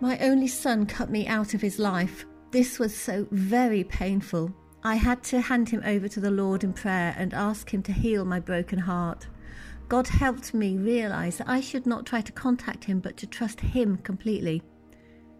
My only son cut me out of his life. This was so very painful. I had to hand him over to the Lord in prayer and ask him to heal my broken heart. God helped me realize that I should not try to contact him but to trust him completely.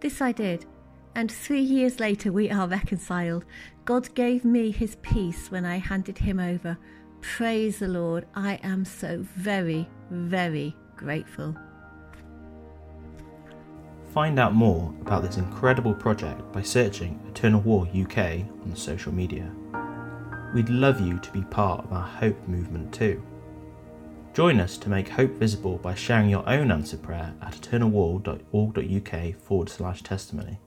This I did, and three years later we are reconciled. God gave me his peace when I handed him over. Praise the Lord, I am so very, very grateful. Find out more about this incredible project by searching Eternal Wall UK on social media. We'd love you to be part of our Hope movement too. Join us to make hope visible by sharing your own answered prayer at eternalwall.org.uk forward slash testimony.